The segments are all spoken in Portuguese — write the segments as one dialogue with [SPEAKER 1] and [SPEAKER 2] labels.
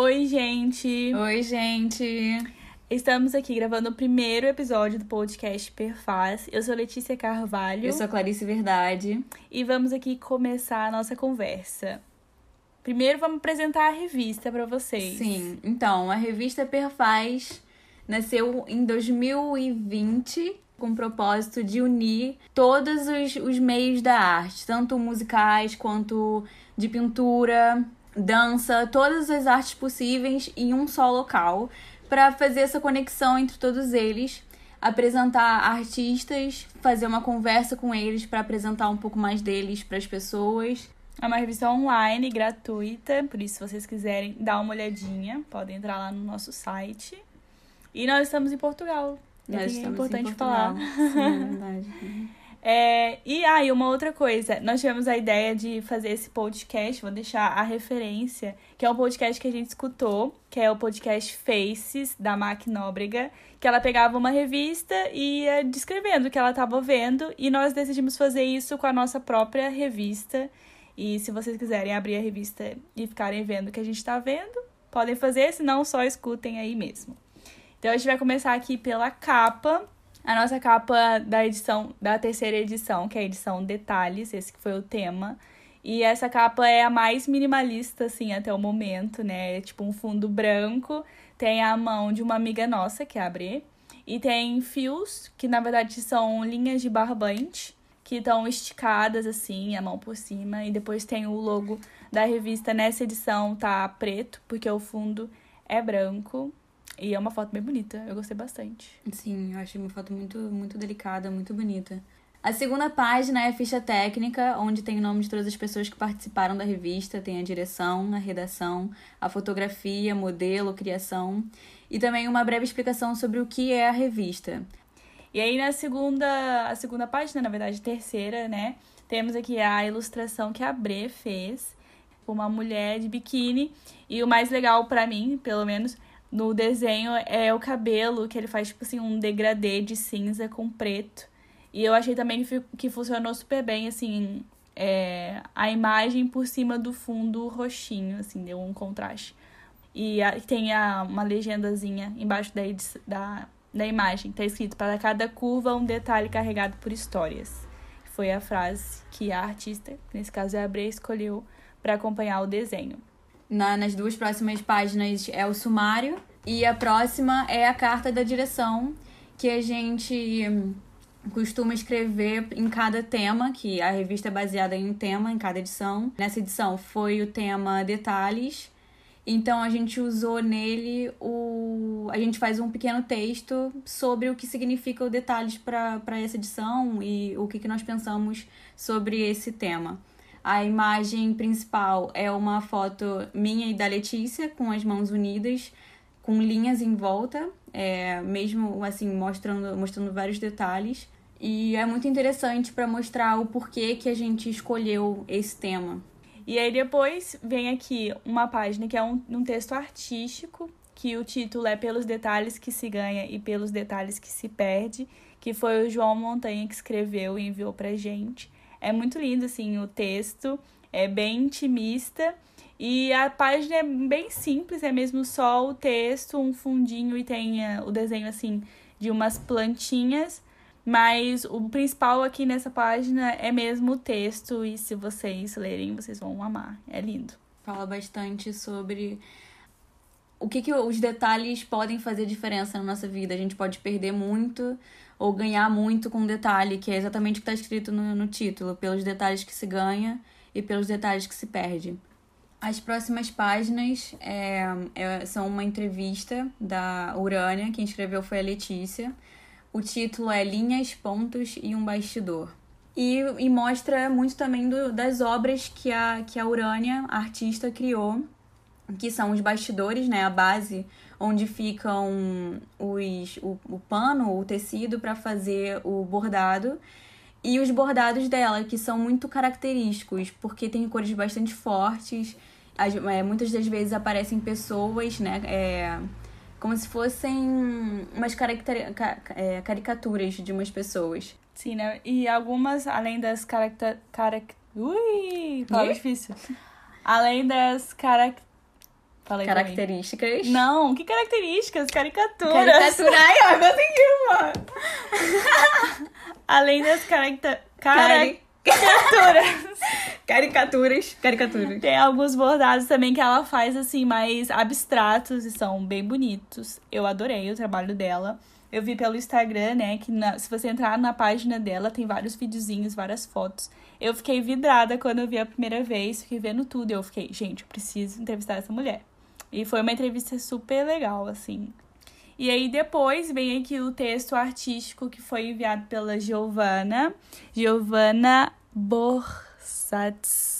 [SPEAKER 1] Oi, gente!
[SPEAKER 2] Oi, gente!
[SPEAKER 1] Estamos aqui gravando o primeiro episódio do podcast Perfaz. Eu sou Letícia Carvalho.
[SPEAKER 2] Eu sou Clarice Verdade.
[SPEAKER 1] E vamos aqui começar a nossa conversa. Primeiro vamos apresentar a revista para vocês.
[SPEAKER 2] Sim, então, a revista Perfaz nasceu em 2020 com o propósito de unir todos os, os meios da arte, tanto musicais quanto de pintura, dança, todas as artes possíveis em um só local, para fazer essa conexão entre todos eles, apresentar artistas, fazer uma conversa com eles para apresentar um pouco mais deles para as pessoas.
[SPEAKER 1] É uma revista online, gratuita, por isso, se vocês quiserem dar uma olhadinha, podem entrar lá no nosso site. E nós estamos em Portugal.
[SPEAKER 2] Nós
[SPEAKER 1] é importante falar.
[SPEAKER 2] Sim, é verdade.
[SPEAKER 1] É, e aí, ah, uma outra coisa, nós tivemos a ideia de fazer esse podcast, vou deixar a referência, que é um podcast que a gente escutou, que é o podcast Faces, da Mac Nóbrega, que ela pegava uma revista e ia descrevendo o que ela estava vendo, e nós decidimos fazer isso com a nossa própria revista. E se vocês quiserem abrir a revista e ficarem vendo o que a gente está vendo, podem fazer, senão só escutem aí mesmo. Então a gente vai começar aqui pela capa. A nossa capa da edição, da terceira edição, que é a edição Detalhes, esse que foi o tema. E essa capa é a mais minimalista, assim, até o momento, né? É tipo um fundo branco, tem a mão de uma amiga nossa, que é e tem fios, que na verdade são linhas de barbante, que estão esticadas, assim, a mão por cima. E depois tem o logo da revista. Nessa edição tá preto, porque o fundo é branco. E é uma foto bem bonita, eu gostei bastante.
[SPEAKER 2] Sim, eu achei uma foto muito, muito delicada, muito bonita. A segunda página é a ficha técnica, onde tem o nome de todas as pessoas que participaram da revista, tem a direção, a redação, a fotografia, modelo, criação e também uma breve explicação sobre o que é a revista.
[SPEAKER 1] E aí na segunda, a segunda página, na verdade, terceira, né, temos aqui a ilustração que a Bre fez, uma mulher de biquíni, e o mais legal para mim, pelo menos, no desenho é o cabelo, que ele faz, tipo assim, um degradê de cinza com preto. E eu achei também que funcionou super bem, assim, é, a imagem por cima do fundo roxinho, assim, deu um contraste. E a, tem a, uma legendazinha embaixo da, da, da imagem, tá escrito, para cada curva um detalhe carregado por histórias. Foi a frase que a artista, nesse caso é a Bre, escolheu para acompanhar o desenho.
[SPEAKER 2] Na, nas duas próximas páginas é o sumário e a próxima é a carta da direção que a gente costuma escrever em cada tema, que a revista é baseada em um tema em cada edição. Nessa edição foi o tema detalhes. Então a gente usou nele o. A gente faz um pequeno texto sobre o que significa o detalhes para essa edição e o que, que nós pensamos sobre esse tema. A imagem principal é uma foto minha e da Letícia com as mãos unidas, com linhas em volta, é, mesmo assim mostrando, mostrando vários detalhes. E é muito interessante para mostrar o porquê que a gente escolheu esse tema.
[SPEAKER 1] E aí depois vem aqui uma página que é um, um texto artístico, que o título é Pelos Detalhes que se ganha e pelos detalhes que se perde, que foi o João Montanha que escreveu e enviou pra gente. É muito lindo, assim, o texto. É bem intimista. E a página é bem simples, é mesmo só o texto, um fundinho e tem uh, o desenho, assim, de umas plantinhas. Mas o principal aqui nessa página é mesmo o texto. E se vocês lerem, vocês vão amar. É lindo.
[SPEAKER 2] Fala bastante sobre o que, que os detalhes podem fazer diferença na nossa vida. A gente pode perder muito ou ganhar muito com um detalhe, que é exatamente o que está escrito no, no título, pelos detalhes que se ganha e pelos detalhes que se perde. As próximas páginas é, é, são uma entrevista da Urânia, quem escreveu foi a Letícia. O título é Linhas, Pontos e um Bastidor. E, e mostra muito também do, das obras que a, que a Urânia, artista, criou, que são os bastidores, né, a base onde ficam os, o, o pano, o tecido para fazer o bordado. E os bordados dela, que são muito característicos, porque tem cores bastante fortes. As, é, muitas das vezes aparecem pessoas, né? É, como se fossem umas é, caricaturas de umas pessoas.
[SPEAKER 1] Sim, né? E algumas, além das caracter... Carac... Ui! Palavra difícil. Além das características Aí mim.
[SPEAKER 2] Características.
[SPEAKER 1] Não, que características? Caricaturas.
[SPEAKER 2] Caricatura. Ai, ó, conseguiu, mano.
[SPEAKER 1] Além das caracta...
[SPEAKER 2] Cari-
[SPEAKER 1] caricaturas.
[SPEAKER 2] Caricaturas. Caricaturas.
[SPEAKER 1] Tem alguns bordados também que ela faz, assim, mais abstratos e são bem bonitos. Eu adorei o trabalho dela. Eu vi pelo Instagram, né, que na- se você entrar na página dela, tem vários videozinhos, várias fotos. Eu fiquei vidrada quando eu vi a primeira vez, fiquei vendo tudo eu fiquei, gente, eu preciso entrevistar essa mulher. E foi uma entrevista super legal, assim. E aí depois vem aqui o texto artístico que foi enviado pela Giovana. Giovana Borsats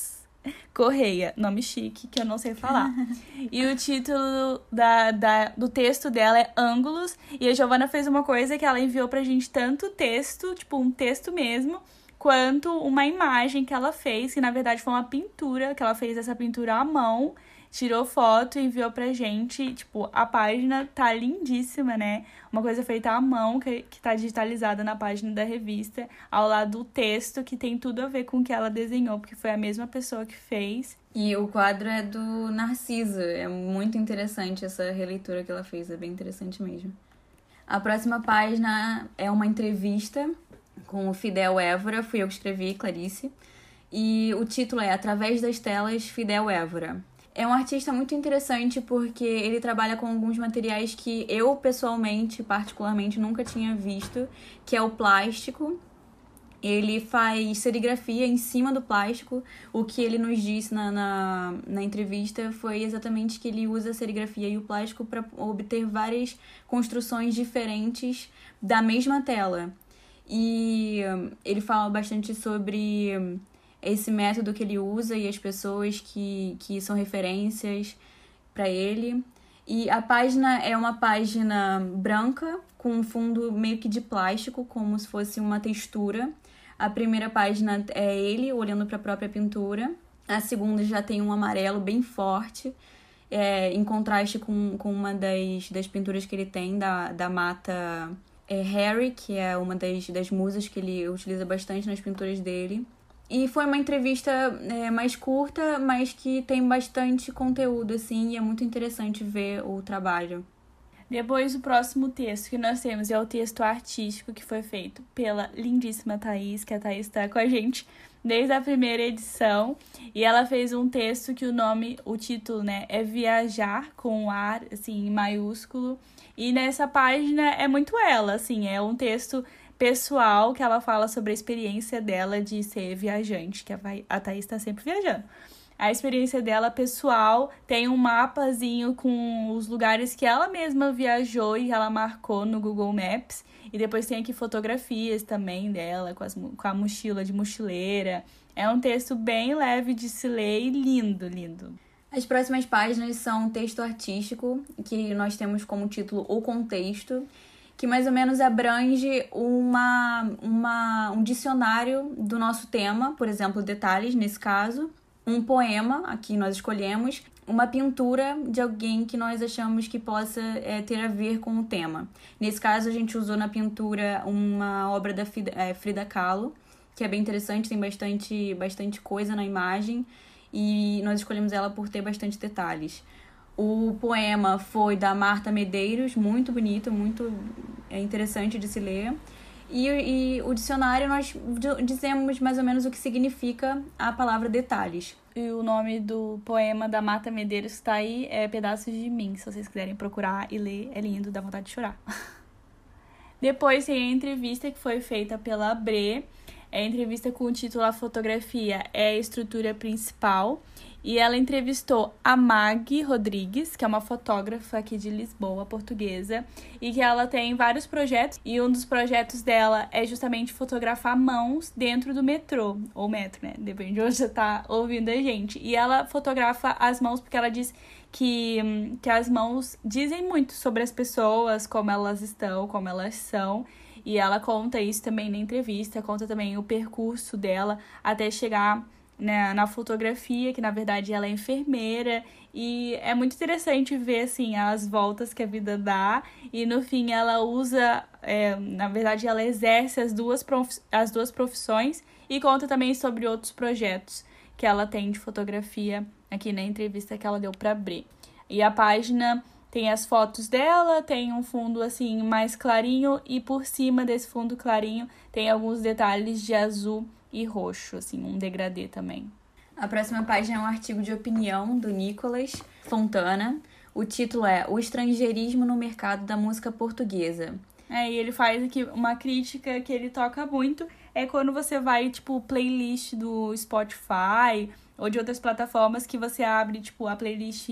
[SPEAKER 1] Correia. Nome chique que eu não sei falar. e o título da, da, do texto dela é Ângulos. E a Giovana fez uma coisa que ela enviou pra gente tanto texto, tipo um texto mesmo, quanto uma imagem que ela fez, que na verdade foi uma pintura, que ela fez essa pintura à mão tirou foto enviou pra gente. Tipo, a página tá lindíssima, né? Uma coisa feita à mão, que, que tá digitalizada na página da revista, ao lado do texto, que tem tudo a ver com o que ela desenhou, porque foi a mesma pessoa que fez.
[SPEAKER 2] E o quadro é do Narciso. É muito interessante essa releitura que ela fez. É bem interessante mesmo. A próxima página é uma entrevista com o Fidel Évora. Fui eu que escrevi, Clarice. E o título é Através das Telas, Fidel Évora. É um artista muito interessante porque ele trabalha com alguns materiais que eu, pessoalmente, particularmente, nunca tinha visto, que é o plástico. Ele faz serigrafia em cima do plástico. O que ele nos disse na, na, na entrevista foi exatamente que ele usa a serigrafia e o plástico para obter várias construções diferentes da mesma tela. E hum, ele fala bastante sobre hum, esse método que ele usa e as pessoas que, que são referências para ele. E a página é uma página branca com um fundo meio que de plástico, como se fosse uma textura. A primeira página é ele olhando para a própria pintura. A segunda já tem um amarelo bem forte, é, em contraste com, com uma das, das pinturas que ele tem da, da mata é, Harry, que é uma das, das musas que ele utiliza bastante nas pinturas dele. E foi uma entrevista é, mais curta, mas que tem bastante conteúdo, assim, e é muito interessante ver o trabalho.
[SPEAKER 1] Depois, o próximo texto que nós temos é o texto artístico que foi feito pela lindíssima Thaís, que a Thaís está com a gente desde a primeira edição. E ela fez um texto que o nome, o título, né, é Viajar com o ar, assim, em maiúsculo. E nessa página é muito ela, assim, é um texto pessoal que ela fala sobre a experiência dela de ser viajante, que a Thaís está sempre viajando. A experiência dela pessoal tem um mapazinho com os lugares que ela mesma viajou e ela marcou no Google Maps. E depois tem aqui fotografias também dela com, as, com a mochila de mochileira. É um texto bem leve de se ler e lindo, lindo.
[SPEAKER 2] As próximas páginas são texto artístico, que nós temos como título O Contexto, que mais ou menos abrange uma, uma, um dicionário do nosso tema, por exemplo, detalhes nesse caso, um poema, aqui nós escolhemos, uma pintura de alguém que nós achamos que possa é, ter a ver com o tema. Nesse caso, a gente usou na pintura uma obra da Frida, é, Frida Kahlo, que é bem interessante, tem bastante, bastante coisa na imagem, e nós escolhemos ela por ter bastante detalhes. O poema foi da Marta Medeiros, muito bonito, muito interessante de se ler. E, e, o dicionário nós dizemos mais ou menos o que significa a palavra detalhes.
[SPEAKER 1] E o nome do poema da Mata Medeiros está aí é Pedaços de Mim. Se vocês quiserem procurar e ler, é lindo, dá vontade de chorar. Depois tem a entrevista que foi feita pela Bre. É a entrevista com o título A Fotografia é a Estrutura Principal. E ela entrevistou a Mag Rodrigues, que é uma fotógrafa aqui de Lisboa, portuguesa, e que ela tem vários projetos. E um dos projetos dela é justamente fotografar mãos dentro do metrô, ou metro, né? Depende de onde você tá ouvindo a gente. E ela fotografa as mãos porque ela diz que, que as mãos dizem muito sobre as pessoas, como elas estão, como elas são. E ela conta isso também na entrevista, conta também o percurso dela até chegar na, na fotografia, que na verdade ela é enfermeira. E é muito interessante ver, assim, as voltas que a vida dá. E no fim ela usa, é, na verdade ela exerce as duas, prof, as duas profissões e conta também sobre outros projetos que ela tem de fotografia aqui na entrevista que ela deu para Bre. E a página tem as fotos dela, tem um fundo assim mais clarinho e por cima desse fundo clarinho tem alguns detalhes de azul e roxo, assim, um degradê também.
[SPEAKER 2] A próxima página é um artigo de opinião do Nicolas Fontana. O título é O estrangeirismo no mercado da música portuguesa.
[SPEAKER 1] É, e ele faz aqui uma crítica que ele toca muito. É quando você vai, tipo, playlist do Spotify ou de outras plataformas que você abre, tipo, a playlist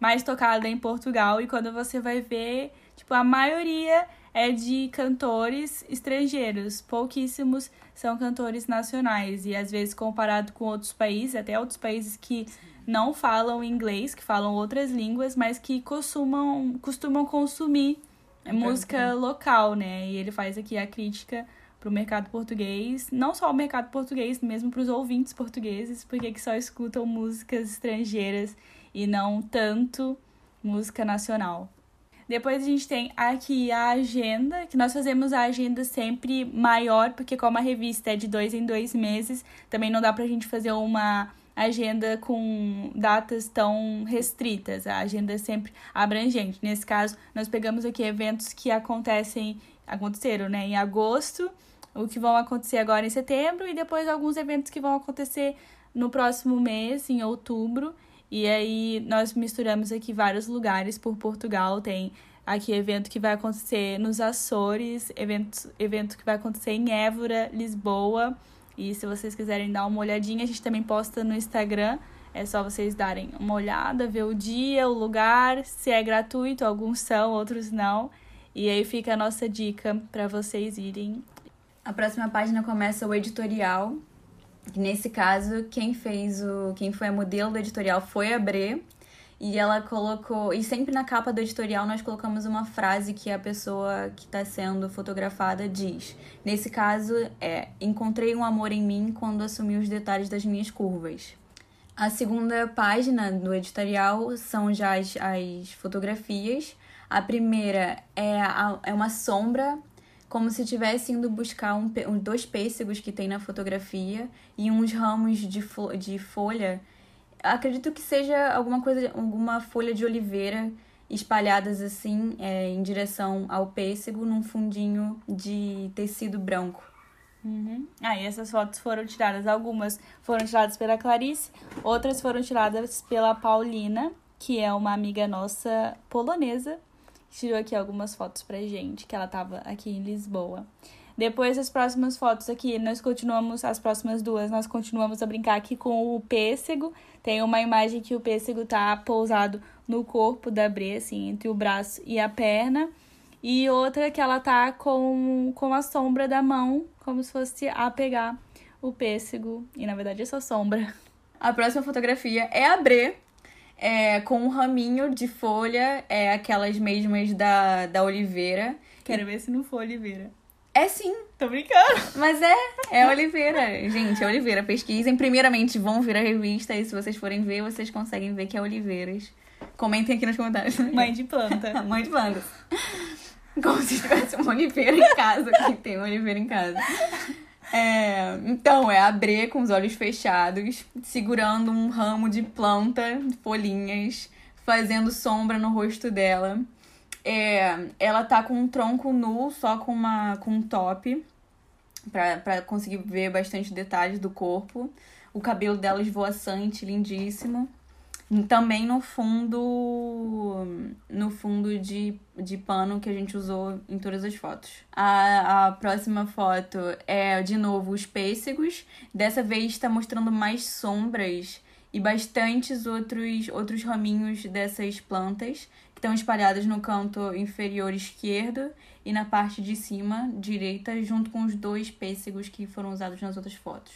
[SPEAKER 1] mais tocada em Portugal e quando você vai ver, tipo, a maioria é de cantores estrangeiros, pouquíssimos são cantores nacionais e às vezes comparado com outros países, até outros países que não falam inglês, que falam outras línguas, mas que costumam, costumam consumir é música local, né? E ele faz aqui a crítica para o mercado português, não só o mercado português, mesmo para os ouvintes portugueses, porque que só escutam músicas estrangeiras e não tanto música nacional. Depois a gente tem aqui a agenda, que nós fazemos a agenda sempre maior, porque como a revista é de dois em dois meses, também não dá pra gente fazer uma agenda com datas tão restritas. A agenda é sempre abrangente. Nesse caso, nós pegamos aqui eventos que acontecem, aconteceram, né, em agosto, o que vão acontecer agora em setembro e depois alguns eventos que vão acontecer no próximo mês, em outubro. E aí nós misturamos aqui vários lugares por Portugal. Tem aqui evento que vai acontecer nos Açores, evento, evento que vai acontecer em Évora, Lisboa. E se vocês quiserem dar uma olhadinha, a gente também posta no Instagram. É só vocês darem uma olhada, ver o dia, o lugar, se é gratuito, alguns são, outros não. E aí fica a nossa dica para vocês irem.
[SPEAKER 2] A próxima página começa o editorial, Nesse caso, quem fez o. quem foi a modelo do editorial foi a Bre. E ela colocou. E sempre na capa do editorial nós colocamos uma frase que a pessoa que está sendo fotografada diz. Nesse caso é: Encontrei um amor em mim quando assumi os detalhes das minhas curvas. A segunda página do editorial são já as, as fotografias. A primeira é, a, é uma sombra como se estivesse indo buscar um, dois pêssegos que tem na fotografia e uns ramos de, fo de folha. Acredito que seja alguma coisa, alguma folha de oliveira espalhadas assim é, em direção ao pêssego num fundinho de tecido branco.
[SPEAKER 1] Uhum. Ah, essas fotos foram tiradas, algumas foram tiradas pela Clarice, outras foram tiradas pela Paulina, que é uma amiga nossa polonesa, tirou aqui algumas fotos pra gente, que ela tava aqui em Lisboa. Depois as próximas fotos aqui, nós continuamos, as próximas duas, nós continuamos a brincar aqui com o pêssego. Tem uma imagem que o pêssego tá pousado no corpo da Bre, assim, entre o braço e a perna. E outra que ela tá com, com a sombra da mão, como se fosse a pegar o pêssego. E na verdade é só sombra.
[SPEAKER 2] A próxima fotografia é a Bre, é, com um raminho de folha, é, aquelas mesmas da, da oliveira.
[SPEAKER 1] Quero ver se não for oliveira.
[SPEAKER 2] É sim.
[SPEAKER 1] Tô brincando.
[SPEAKER 2] Mas é, é oliveira. Gente, é oliveira. Pesquisem. Primeiramente, vão vir a revista e se vocês forem ver, vocês conseguem ver que é oliveiras. Comentem aqui nos comentários.
[SPEAKER 1] Mãe de planta.
[SPEAKER 2] Mãe de plantas. Como se tivesse uma oliveira em casa. Que tem uma oliveira em casa. É, então, é a Bre com os olhos fechados, segurando um ramo de planta, folhinhas, fazendo sombra no rosto dela. É, ela tá com um tronco nu, só com, uma, com um top, pra, pra conseguir ver bastante detalhes do corpo. O cabelo dela esvoaçante, lindíssimo. Também no fundo no fundo de, de pano que a gente usou em todas as fotos. A, a próxima foto é, de novo, os pêssegos. Dessa vez está mostrando mais sombras e bastantes outros, outros raminhos dessas plantas que estão espalhadas no canto inferior esquerdo e na parte de cima direita, junto com os dois pêssegos que foram usados nas outras fotos.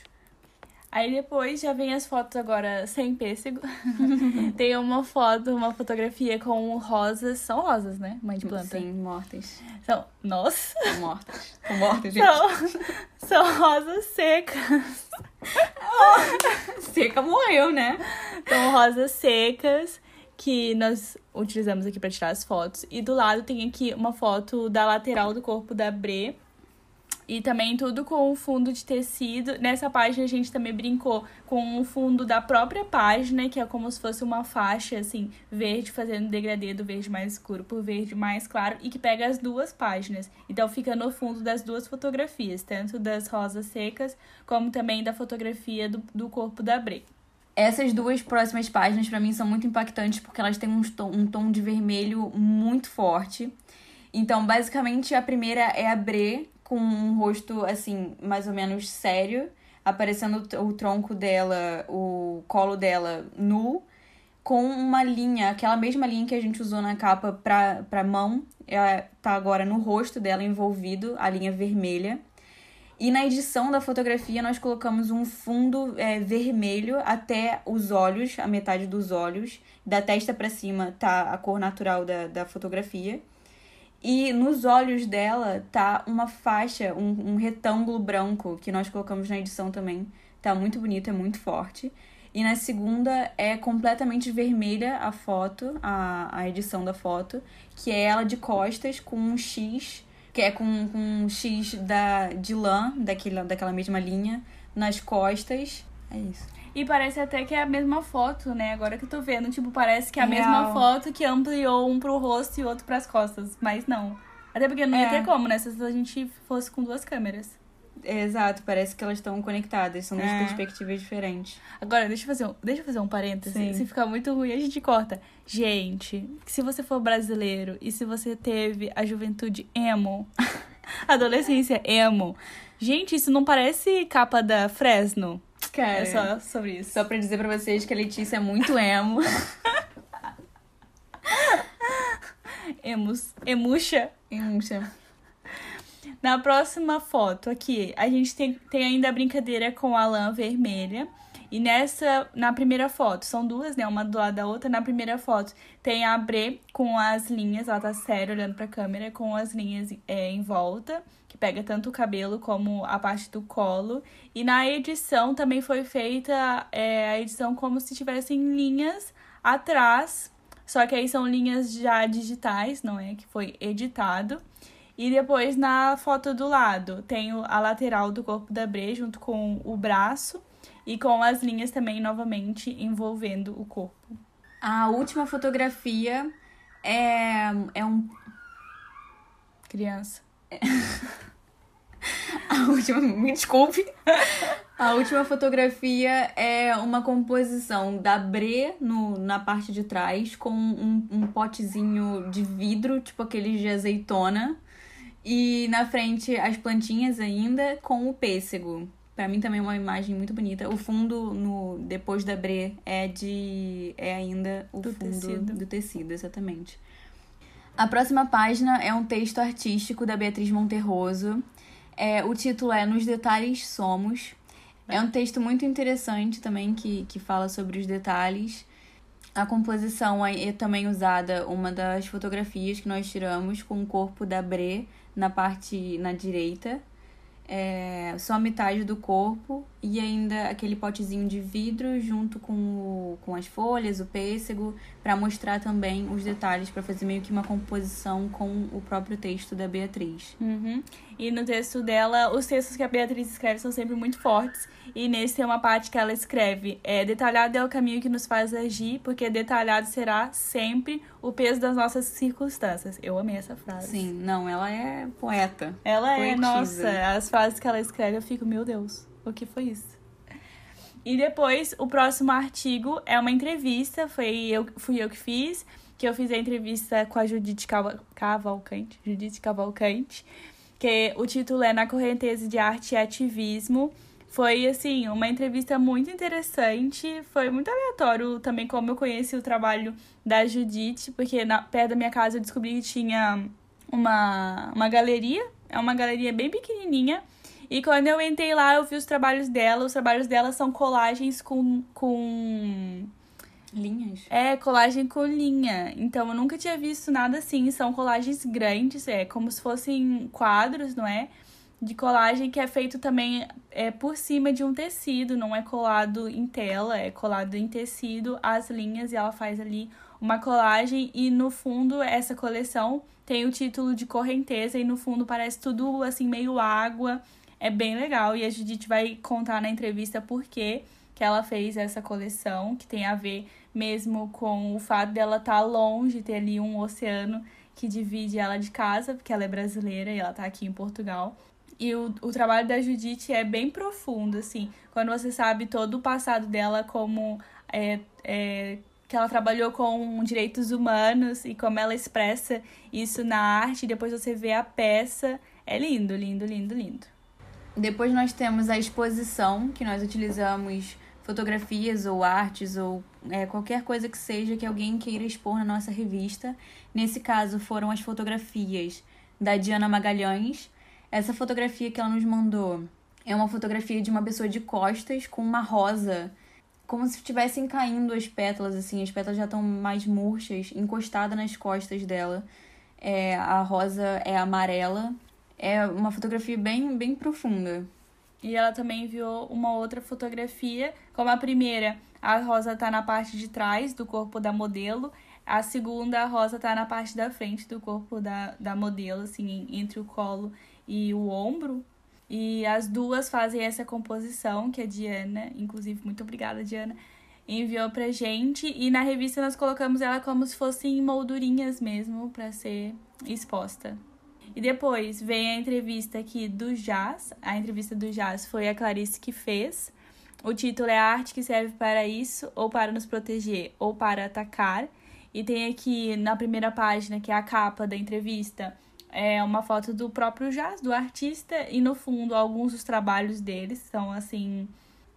[SPEAKER 1] Aí depois já vem as fotos agora sem pêssego. Tem uma foto, uma fotografia com rosas. São rosas, né? Mãe de planta.
[SPEAKER 2] Sim, mortas.
[SPEAKER 1] São. Nossa!
[SPEAKER 2] São mortas. São mortas, gente.
[SPEAKER 1] São, são rosas secas.
[SPEAKER 2] Seca morreu, né?
[SPEAKER 1] São rosas secas que nós utilizamos aqui para tirar as fotos. E do lado tem aqui uma foto da lateral do corpo da Bre E também tudo com o fundo de tecido. Nessa página a gente também brincou com o fundo da própria página, que é como se fosse uma faixa, assim, verde, fazendo degradê do verde mais escuro por verde mais claro, e que pega as duas páginas. Então fica no fundo das duas fotografias, tanto das rosas secas, como também da fotografia do, do corpo da Bre.
[SPEAKER 2] Essas duas próximas páginas, para mim, são muito impactantes, porque elas têm um tom, um tom de vermelho muito forte. Então, basicamente, a primeira é a Bre, com um rosto, assim, mais ou menos sério, aparecendo o tronco dela, o colo dela nu, com uma linha, aquela mesma linha que a gente usou na capa pra, pra mão, ela tá agora no rosto dela envolvido, a linha vermelha. E na edição da fotografia nós colocamos um fundo é, vermelho até os olhos, a metade dos olhos, da testa para cima tá a cor natural da, da fotografia. E nos olhos dela tá uma faixa, um, um retângulo branco que nós colocamos na edição também. Tá muito bonito, é muito forte. E na segunda é completamente vermelha a foto, a, a edição da foto, que é ela de costas com um X, que é com, com um X da, de lã, daquela, daquela mesma linha, nas costas. É isso.
[SPEAKER 1] E parece até que é a mesma foto, né? Agora que eu tô vendo, tipo, parece que é a
[SPEAKER 2] Real.
[SPEAKER 1] mesma foto que ampliou um pro rosto e outro pras costas. Mas não. Até porque não ia
[SPEAKER 2] É.
[SPEAKER 1] ter como, né? Se a gente fosse com duas câmeras.
[SPEAKER 2] Exato, parece que elas estão conectadas, são duas
[SPEAKER 1] É.
[SPEAKER 2] perspectivas diferentes.
[SPEAKER 1] Agora, deixa eu fazer um, deixa fazer um parêntese.
[SPEAKER 2] Sim.
[SPEAKER 1] Se ficar muito ruim, a gente corta. Gente, se você for brasileiro e se você teve a juventude emo, adolescência emo, gente, isso não parece capa da Fresno?
[SPEAKER 2] Cara,
[SPEAKER 1] É só sobre isso.
[SPEAKER 2] Só pra dizer pra vocês que a Letícia é muito emo.
[SPEAKER 1] Emos. Emuxa.
[SPEAKER 2] Emuxa.
[SPEAKER 1] Na próxima foto aqui, a gente tem, tem ainda a brincadeira com a lã vermelha. E nessa, na primeira foto, são duas, né? Uma do lado da outra. Na primeira foto tem a Bre com as linhas, ela tá séria olhando pra câmera, com as linhas é, em volta, que pega tanto o cabelo como a parte do colo. E na edição também foi feita é, a edição como se tivessem linhas atrás, só que aí são linhas já digitais, não é? Que foi editado. E depois na foto do lado tem a lateral do corpo da Bre junto com o braço e com as linhas também novamente envolvendo o corpo.
[SPEAKER 2] A última fotografia é, é um.
[SPEAKER 1] Criança.
[SPEAKER 2] A última. Me desculpe. A última fotografia é uma composição da Bre no, na parte de trás, com um, um potezinho de vidro, tipo aqueles de azeitona. E na frente as plantinhas ainda com o pêssego. Pra mim também é uma imagem muito bonita. O fundo no depois da Bre é de é ainda o
[SPEAKER 1] Do
[SPEAKER 2] fundo
[SPEAKER 1] tecido.
[SPEAKER 2] do tecido, exatamente. A próxima página é um texto artístico da Beatriz Monterroso. É, o título é Nos Detalhes Somos. É um texto muito interessante também que, que fala sobre os detalhes. A composição é é também usada uma das fotografias que nós tiramos com o corpo da Bre na parte na direita. É, só metade do corpo e ainda aquele potezinho de vidro junto com, o, com as folhas, o pêssego, para mostrar também os detalhes, para fazer meio que uma composição com o próprio texto da Beatriz.
[SPEAKER 1] Uhum. E no texto dela, os textos que a Beatriz escreve são sempre muito fortes. E nesse tem uma parte que ela escreve: é, Detalhado é o caminho que nos faz agir, porque detalhado será sempre o peso das nossas circunstâncias. Eu amei essa frase.
[SPEAKER 2] Sim, não, ela é poeta.
[SPEAKER 1] Ela é,
[SPEAKER 2] Poetisa.
[SPEAKER 1] nossa, as frases que ela escreve, eu fico, meu Deus, o que foi isso? E depois, o próximo artigo é uma entrevista, foi eu, fui eu que fiz, que eu fiz a entrevista com a Judite Cava- Cavalcante, Judite Cavalcante, que o título é Na Correnteza de Arte e Ativismo. Foi, assim, uma entrevista muito interessante, foi muito aleatório também como eu conheci o trabalho da Judite, porque na, perto da minha casa eu descobri que tinha uma, uma galeria, é uma galeria bem pequenininha, e quando eu entrei lá, eu vi os trabalhos dela. Os trabalhos dela são colagens com. com
[SPEAKER 2] Linhas?
[SPEAKER 1] é, colagem com linha. Então eu nunca tinha visto nada assim. São colagens grandes, é como se fossem quadros, não é? De colagem que é feito também é, por cima de um tecido, não é colado em tela, é colado em tecido as linhas e ela faz ali uma colagem e no fundo essa coleção tem o título de correnteza e no fundo parece tudo assim meio água. É bem legal e a Judith vai contar na entrevista por que que ela fez essa coleção, que tem a ver mesmo com o fato dela estar tá longe, ter ali um oceano que divide ela de casa, porque ela é brasileira e ela tá aqui em Portugal. E o, o trabalho da Judith é bem profundo, assim. Quando você sabe todo o passado dela como é, é, que ela trabalhou com direitos humanos e como ela expressa isso na arte, depois você vê a peça. É lindo, lindo, lindo, lindo.
[SPEAKER 2] Depois nós temos a exposição, que nós utilizamos fotografias ou artes ou é, qualquer coisa que seja que alguém queira expor na nossa revista. Nesse caso foram as fotografias da Diana Magalhães. Essa fotografia que ela nos mandou é uma fotografia de uma pessoa de costas com uma rosa como se estivessem caindo as pétalas, assim, as pétalas já estão mais murchas, encostada nas costas dela. É, a rosa é amarela. É uma fotografia bem, bem profunda.
[SPEAKER 1] E ela também enviou uma outra fotografia, como a primeira, a rosa está na parte de trás do corpo da modelo, a segunda, a rosa está na parte da frente do corpo da, da modelo, assim, entre o colo e o ombro. E as duas fazem essa composição que a Diana, inclusive, muito obrigada, Diana, enviou pra gente. E na revista nós colocamos ela como se fossem moldurinhas mesmo para ser exposta. E depois vem a entrevista aqui do Jazz. A entrevista do Jazz foi a Clarice que fez. O título é A Arte que serve para isso, ou para nos proteger, ou para atacar. E tem aqui na primeira página, que é a capa da entrevista, é uma foto do próprio jazz, do artista, e no fundo alguns dos trabalhos deles são assim.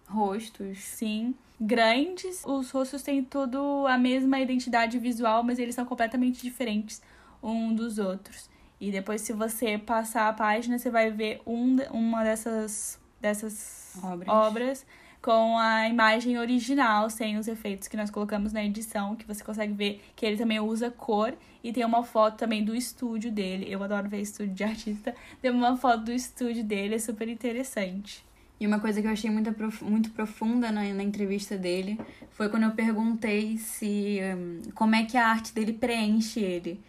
[SPEAKER 2] Rostos.
[SPEAKER 1] Sim. Grandes. Os rostos têm tudo a mesma identidade visual, mas eles são completamente diferentes um dos outros. E depois, se você passar a página, você vai ver um, uma dessas, dessas obras. obras com a imagem original, sem os efeitos que nós colocamos na edição, que você consegue ver que ele também usa cor e tem uma foto também do estúdio dele. Eu adoro ver estúdio de artista. Tem uma foto do estúdio dele, é super interessante.
[SPEAKER 2] E uma coisa que eu achei muito, muito profunda na, na entrevista dele foi quando eu perguntei se um, como é que a arte dele preenche ele.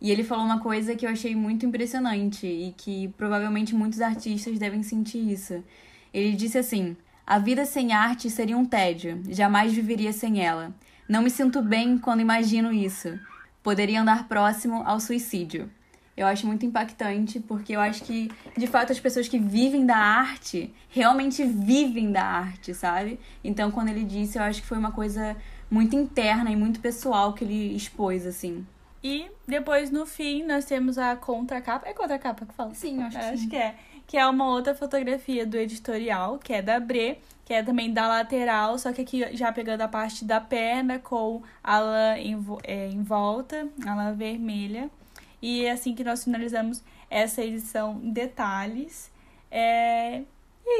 [SPEAKER 2] E ele falou uma coisa que eu achei muito impressionante e que provavelmente muitos artistas devem sentir isso. Ele disse assim: a vida sem arte seria um tédio, jamais viveria sem ela. Não me sinto bem quando imagino isso. Poderia andar próximo ao suicídio. Eu acho muito impactante, porque eu acho que, de fato, as pessoas que vivem da arte realmente vivem da arte, sabe? Então, quando ele disse, eu acho que foi uma coisa muito interna e muito pessoal que ele expôs, assim.
[SPEAKER 1] E depois, no fim, nós temos a contracapa. É contracapa que fala?
[SPEAKER 2] Sim, eu acho que
[SPEAKER 1] acho
[SPEAKER 2] sim.
[SPEAKER 1] que é que é uma outra fotografia do editorial, que é da Bre, que é também da lateral, só que aqui já pegando a parte da perna com a lã em, é, em volta, a lã vermelha. E é assim que nós finalizamos essa edição detalhes. É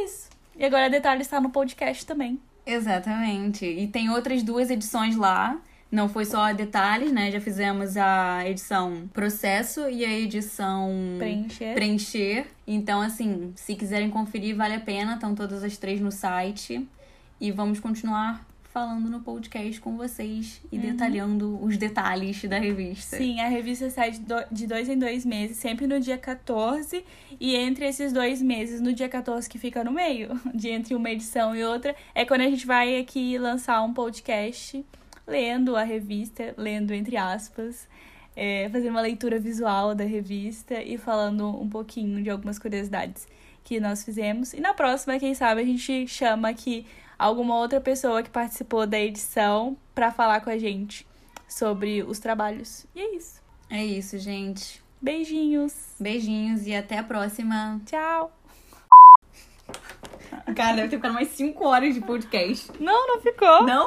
[SPEAKER 1] isso. E agora detalhes está no podcast também.
[SPEAKER 2] Exatamente. E tem outras duas edições lá. Não foi só detalhes, né? Já fizemos a edição processo e a edição
[SPEAKER 1] preencher.
[SPEAKER 2] preencher. Então, assim, se quiserem conferir, vale a pena. Estão todas as três no site. E vamos continuar falando no podcast com vocês e uhum. detalhando os detalhes da revista.
[SPEAKER 1] Sim, a revista sai de dois em dois meses, sempre no dia 14. E entre esses dois meses, no dia 14 que fica no meio, de entre uma edição e outra, é quando a gente vai aqui lançar um podcast lendo a revista, lendo entre aspas, é, fazendo uma leitura visual da revista e falando um pouquinho de algumas curiosidades que nós fizemos. E na próxima, quem sabe, a gente chama aqui alguma outra pessoa que participou da edição para falar com a gente sobre os trabalhos. E é isso.
[SPEAKER 2] É isso, gente.
[SPEAKER 1] Beijinhos.
[SPEAKER 2] Beijinhos e até a próxima.
[SPEAKER 1] Tchau.
[SPEAKER 2] Cara, deve ter ficado mais 5 horas de podcast.
[SPEAKER 1] Não, não ficou.
[SPEAKER 2] Não?